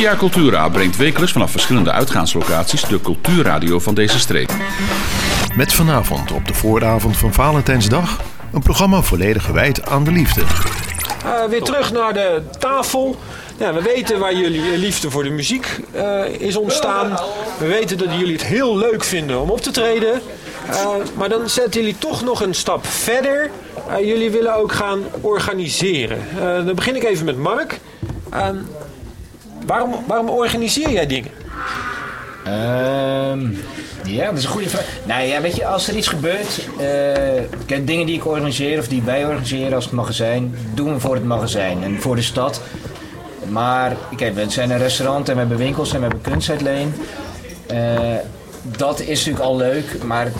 Via Cultura brengt wekelijks vanaf verschillende uitgaanslocaties de cultuurradio van deze streek. Met vanavond op de vooravond van Valentijnsdag een programma volledig gewijd aan de liefde. Uh, weer terug naar de tafel. Ja, we weten waar jullie liefde voor de muziek uh, is ontstaan. We weten dat jullie het heel leuk vinden om op te treden. Uh, maar dan zetten jullie toch nog een stap verder. jullie willen ook gaan organiseren. dan begin ik even met Mark. Ehm, waarom, waarom organiseer jij dingen? Um, ja, dat is een goede vraag. Nou ja, weet je, als er iets gebeurt, uh, dingen die ik organiseer of die wij organiseren als het magazijn, doen we voor het magazijn en voor de stad. Maar kijk, we zijn een restaurant en we hebben winkels en we hebben kunstuitleen. Uh, dat is natuurlijk al leuk, maar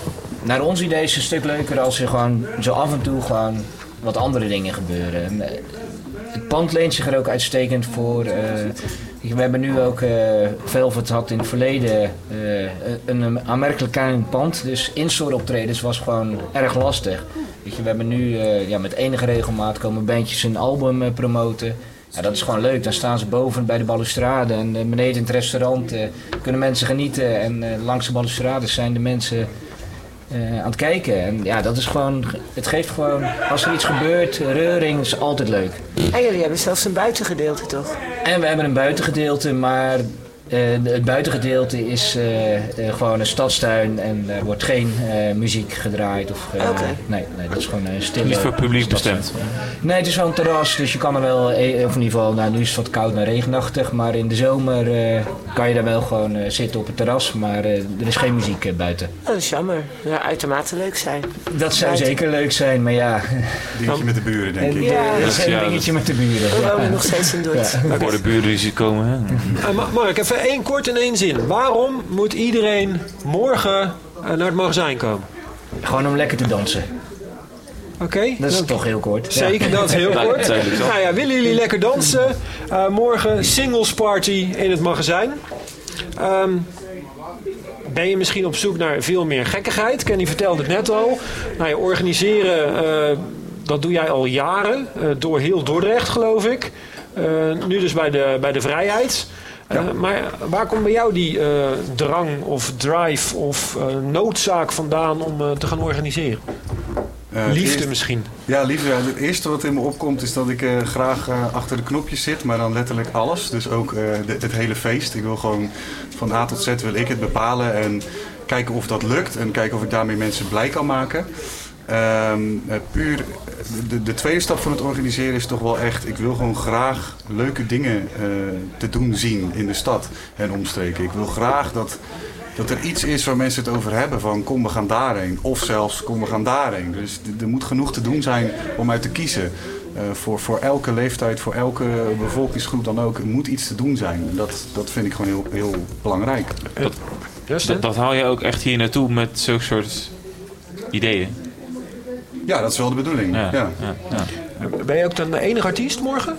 naar ons idee is het een stuk leuker als er gewoon zo af en toe gewoon wat andere dingen gebeuren. Het pand leent zich er ook uitstekend voor. We hebben nu ook, uh, Velvet had in het verleden uh, een aanmerkelijk klein pand. Dus in-store optredens was gewoon erg lastig. We hebben nu uh, ja, met enige regelmaat komen bandjes een album promoten. Ja, dat is gewoon leuk. Dan staan ze boven bij de balustrade en beneden in het restaurant kunnen mensen genieten. En langs de balustrade zijn de mensen uh, aan het kijken. En ja, dat is gewoon, het geeft gewoon, als er iets gebeurt, reuring is altijd leuk. En jullie hebben zelfs een buitengedeelte toch? En we hebben een buitengedeelte, maar uh, het buitengedeelte is uh, gewoon een stadstuin en er wordt geen muziek gedraaid. Of, okay. nee, nee, dat is gewoon een stille Niet voor publiek bestemd? Nee, het is wel een terras, dus je kan er wel, of in ieder geval, nou, nu is het wat koud en regenachtig, maar in de zomer kan je daar wel gewoon zitten op het terras, maar er is geen muziek buiten. Oh, dat is jammer. Ja, uitermate leuk zijn. Dat zou zeker leuk zijn, maar ja. Dingetje met de buren, denk ik. Ja, dat is een dingetje met de buren. We wonen nog steeds in Dort. Ja. Voor de buren die zien komen, hè? Uh, Mark, even één kort in één zin. Waarom moet iedereen morgen naar het magazijn komen? Gewoon om lekker te dansen. Oké. Okay, dat is dan, toch heel kort. Zeker, dat is heel kort. Nou ja, willen jullie lekker dansen? Uh, morgen singles party in het magazijn. Um, ben je misschien op zoek naar veel meer gekkigheid? Kenny vertelde het net al. Nou, je organiseren, uh, dat doe jij al jaren. Uh, door heel Dordrecht, geloof ik. nu dus bij de, bij de Vrijheid. Ja. Uh, maar waar komt bij jou die uh, drang of drive of uh, noodzaak vandaan om te gaan organiseren? Liefde eerst, misschien? Ja, liefde. Het eerste wat in me opkomt is dat ik graag achter de knopjes zit, maar dan letterlijk alles. Dus ook de, het hele feest. Ik wil gewoon van A tot Z wil ik het bepalen en kijken of dat lukt en kijken of ik daarmee mensen blij kan maken. Um, puur de, de, tweede stap van het organiseren is toch wel echt... ik wil gewoon graag leuke dingen te doen zien in de stad en omstreken. Ik wil graag dat, dat er iets is waar mensen het over hebben van... kom, we gaan daarheen. Of zelfs, kom, we gaan daarheen. Dus er moet genoeg te doen zijn om uit te kiezen. Uh, voor, voor elke leeftijd, voor elke bevolkingsgroep dan ook... moet iets te doen zijn. Dat, dat vind ik gewoon heel, heel belangrijk. Dat, dat, dat haal je ook echt hier naartoe met zulke soort ideeën? Ja, dat is wel de bedoeling. Ja, ja. ja, Ben je ook dan de enige artiest morgen?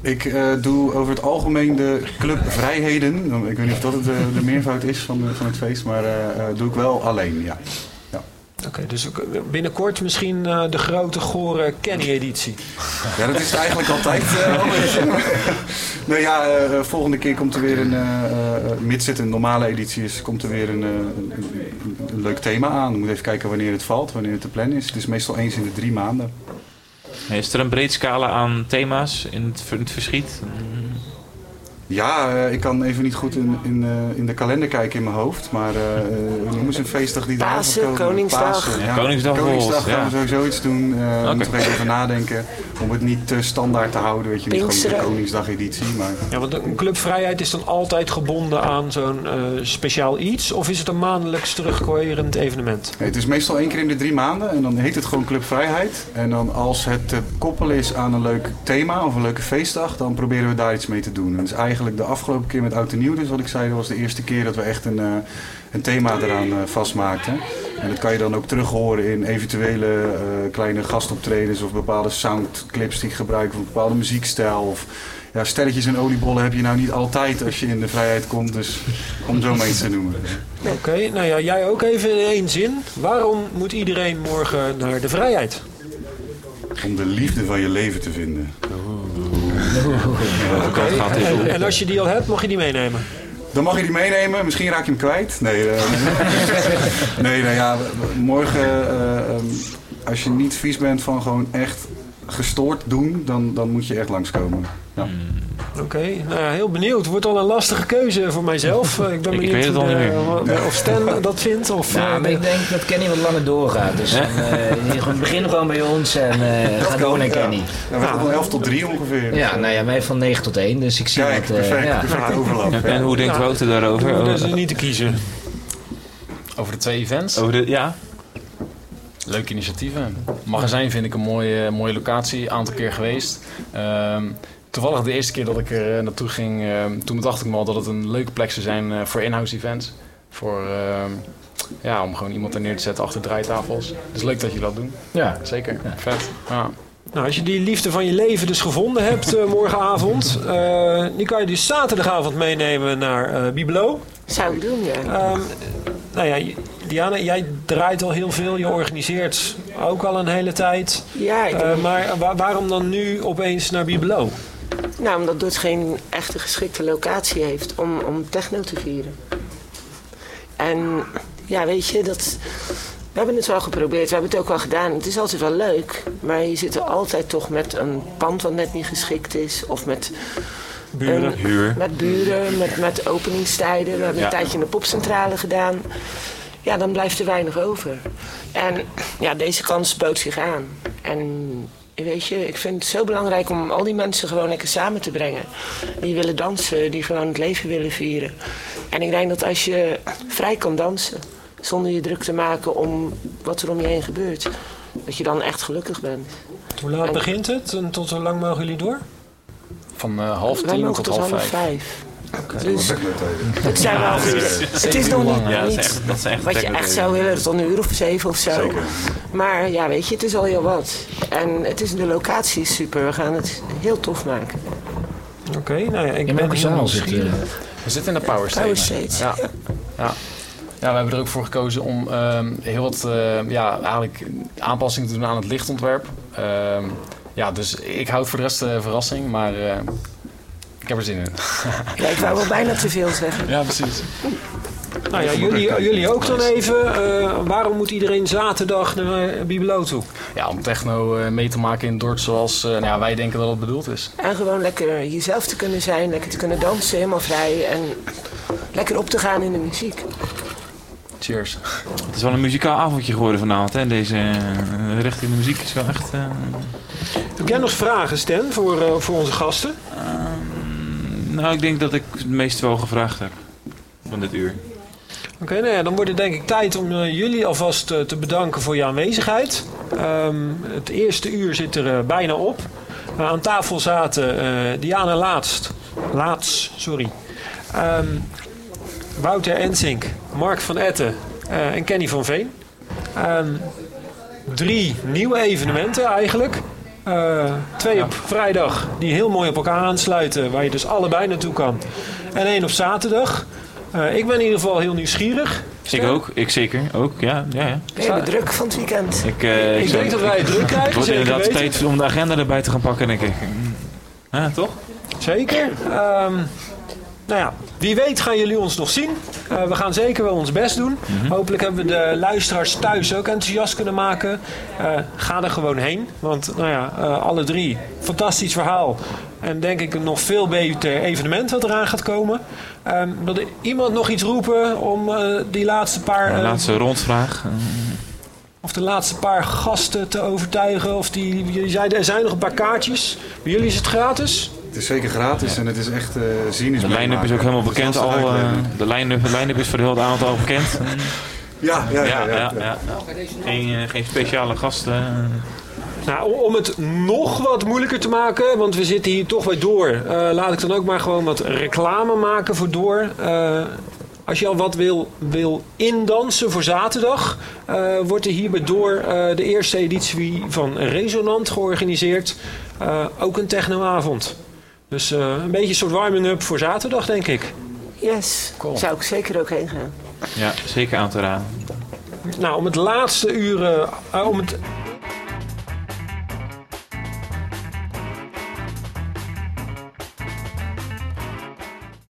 Ik uh, doe over het algemeen de Club Vrijheden. Ik weet niet of dat het, uh, de meervoud is van, van het feest, maar uh, doe ik wel alleen, ja. Oké, okay, dus binnenkort misschien de grote gore Kenny-editie. Ja, dat is eigenlijk altijd. Nou ja, volgende keer komt er weer een, mits het een normale editie is, komt er weer een, een, een, leuk thema aan. We moeten even kijken wanneer het valt, wanneer het te plannen is. Het is meestal eens in de drie maanden. Is er een breed scala aan thema's in het, het verschiet? Ja, uh, ik kan even niet goed in, in, uh, in de kalender kijken in mijn hoofd. Maar uh, noemen ze een feestdag die daar Pasen, komen. Koningsdag. Pasen, ja. Koningsdag, Koningsdag gaan ja. we sowieso iets doen. Uh, okay. Moeten we even over nadenken. Om het niet te standaard te houden. Weet je, niet gewoon de Koningsdag editie. Maar... Ja, want een Club Vrijheid is dan altijd gebonden aan zo'n speciaal iets? Of is het een maandelijks terugkerend evenement? Nee, het is meestal één keer in de drie maanden. En dan heet het gewoon Club Vrijheid. En dan als het te koppelen is aan een leuk thema of een leuke feestdag. Dan proberen we daar iets mee te doen. En dat is eigenlijk de afgelopen keer met Oud en Nieuw, dus wat ik zei, dat was de eerste keer dat we echt een, uh, een thema eraan uh, vastmaakten. En dat kan je dan ook terug horen in eventuele uh, kleine gastoptredens of bepaalde soundclips die ik gebruik of een bepaalde muziekstijl. Of, ja, stelletjes en oliebollen heb je nou niet altijd als je in de vrijheid komt, dus om zo maar iets te noemen. Oké, okay, nou ja, jij ook even in één zin. Waarom moet iedereen morgen naar de vrijheid? Om de liefde van je leven te vinden. En, en als je die al hebt, mag je die meenemen? Dan mag je die meenemen. Misschien raak je hem kwijt. Nee, eh, nee, nou ja, morgen, eh, ehm, als je niet vies bent van gewoon echt gestoord doen, dan, dan moet je echt langskomen. Ja. Oké, nou ja, heel benieuwd. Wordt al een lastige keuze voor mijzelf. Eh, Ik ben Ik- ik benieuwd weet het al hoe niet de- of Stan dat vindt. Of, Nou, eh, maar ik denk dat Kenny wat langer doorgaat. Dus dan, eh, gewoon- begin gewoon bij ons en eh ga door naar Kenny. Ja, we hebben van 11 tot 3 ongeveer. Ja, nou ja, wij van 9 tot 1, dus ik zie Kijk, dat... eh, perfect, ja. perfecte overlap. En, en hoe denkt Ja. Wouter daarover? dat is er niet te kiezen. Over de twee events. over de, ja? Leuke initiatieven. Magazijn vind ik een mooie, mooie locatie. Aantal keer geweest. Ehm, toevallig de eerste keer dat ik er eh, naartoe ging, ehm, toen bedacht ik me al dat het een leuke plek zou zijn eh, voor in-house events. Voor, ehm, ja, om gewoon iemand er neer te zetten achter draaitafels. Dus leuk dat je dat doen. Ja. Zeker. Vet. Ja. Nou, als je die liefde van je leven dus gevonden hebt eh, morgenavond, eh, die kan je dus zaterdagavond meenemen naar eh Bibelo. Zou ik doen, ja. Ehm, nou ja, Diana, jij draait al heel veel, je organiseert ook al een hele tijd. Ja, ik Eh, maar wa- waarom dan nu opeens naar Bibelo? Nou, omdat Dort geen echte geschikte locatie heeft om, om techno te vieren. En ja, weet je, dat, we hebben het wel geprobeerd, we hebben het ook wel gedaan. Het is altijd wel leuk, maar je zit er altijd toch met een pand wat net niet geschikt is. Of met, Buren. een- Huur. met buren, met, met openingstijden. We hebben Ja. een tijdje in de popcentrale gedaan. Ja, dan blijft er weinig over. En ja, deze kans bood zich aan. En weet je, ik vind het zo belangrijk om al die mensen gewoon lekker samen te brengen. Die willen dansen, die gewoon het leven willen vieren. En ik denk dat als je vrij kan dansen, zonder je druk te maken om wat er om je heen gebeurt, dat je dan echt gelukkig bent. Hoe laat begint het en tot hoe lang mogen jullie door? Van eh, half tien mogen tot half vijf. vijf. Dus het zijn wel Het is nog niet, Ja, dat is niet echt, dat is echt wat je echt zou willen, tot een uur of zeven of zo. Maar ja, weet je, het is al heel wat. En het is, de locatie is super. We gaan het heel tof maken. Oké, nou ja, ik In ben welke heel zaal zit nieuwsgierig. je? We zitten in de Power Stage. Power Stage, Ja. ja. Ja, we hebben er ook voor gekozen om ehm, heel wat eh, ja, eigenlijk aanpassingen te doen aan het lichtontwerp. Ehm, ja, dus ik houd voor de rest de verrassing, maar eh, ik heb er zin in. Ja, ik wou wel bijna te veel zeggen. ja, precies. Nou ja, jullie, jullie ook dan even. Eh, waarom moet iedereen zaterdag naar eh, Bibelo toe? Ja, om techno eh, mee te maken in Dort zoals eh, nou ja, wij denken dat het bedoeld is. En gewoon lekker jezelf te kunnen zijn, lekker te kunnen dansen, helemaal vrij. En lekker op te gaan in de muziek. Cheers. Het is wel een muzikaal avondje geworden vanavond. Hè? Deze richting de muziek is wel echt... eh, Heb jij nog vragen, Stan, voor, eh, voor onze gasten? Nou, ik denk dat ik het meest wel gevraagd heb van dit uur. Oké, nou ja, dan wordt het denk ik tijd om eh, jullie alvast eh, te bedanken voor je aanwezigheid. Ehm, het eerste uur zit er eh, bijna op. Aan tafel zaten Diana Laatst, Laats, sorry. Ehm, Wouter Ensink, Mark van Etten en Kenny van Veen. Ehm, drie nieuwe evenementen eigenlijk. Eh, twee op vrijdag die heel mooi op elkaar aansluiten, waar je dus allebei naartoe kan. En één op zaterdag. Eh, ik ben in ieder geval heel nieuwsgierig. Ik ook, ik zeker ook, ja. ja, ja. Ben druk van het weekend? Ik, eh, Ik denk dat wij het druk krijgen, Het wordt zeker inderdaad tijd om de agenda erbij te gaan pakken, denk ik. Ja, toch? Zeker. Ehm, nou ja, wie weet gaan jullie ons nog zien. Eh, we gaan zeker wel ons best doen. Hopelijk hebben we de luisteraars thuis ook enthousiast kunnen maken. Eh, ga er gewoon heen. Want nou ja, eh, alle drie, fantastisch verhaal. En denk ik een nog veel beter evenement wat eraan gaat komen. Ehm wil er iemand nog iets roepen om die laatste paar... De laatste rondvraag. of de laatste paar gasten te overtuigen? Of die, jullie zeiden er zijn nog een paar kaartjes. Bij jullie is het gratis? Het is zeker gratis en het is echt eh zien is De line-up is ook helemaal bekend al. eh, de line-up de line-up is voor heel het aantal al bekend. Ja, ja, Ja, ja. ja, ja. Geen, eh, geen speciale gasten. Nou, om het nog wat moeilijker te maken, want we zitten hier toch bij Door. eh, laat ik dan ook maar gewoon wat reclame maken voor Door. Eh, als je al wat wil, wil indansen voor zaterdag, eh, wordt er hier bij Door eh, de eerste editie van Resonant georganiseerd. Eh, ook een technoavond. Dus eh, een beetje een soort warming-up voor zaterdag, denk ik. Yes, zou ik zeker ook heen gaan. Ja, zeker aan te raden. Nou, om het laatste uur, eh, om het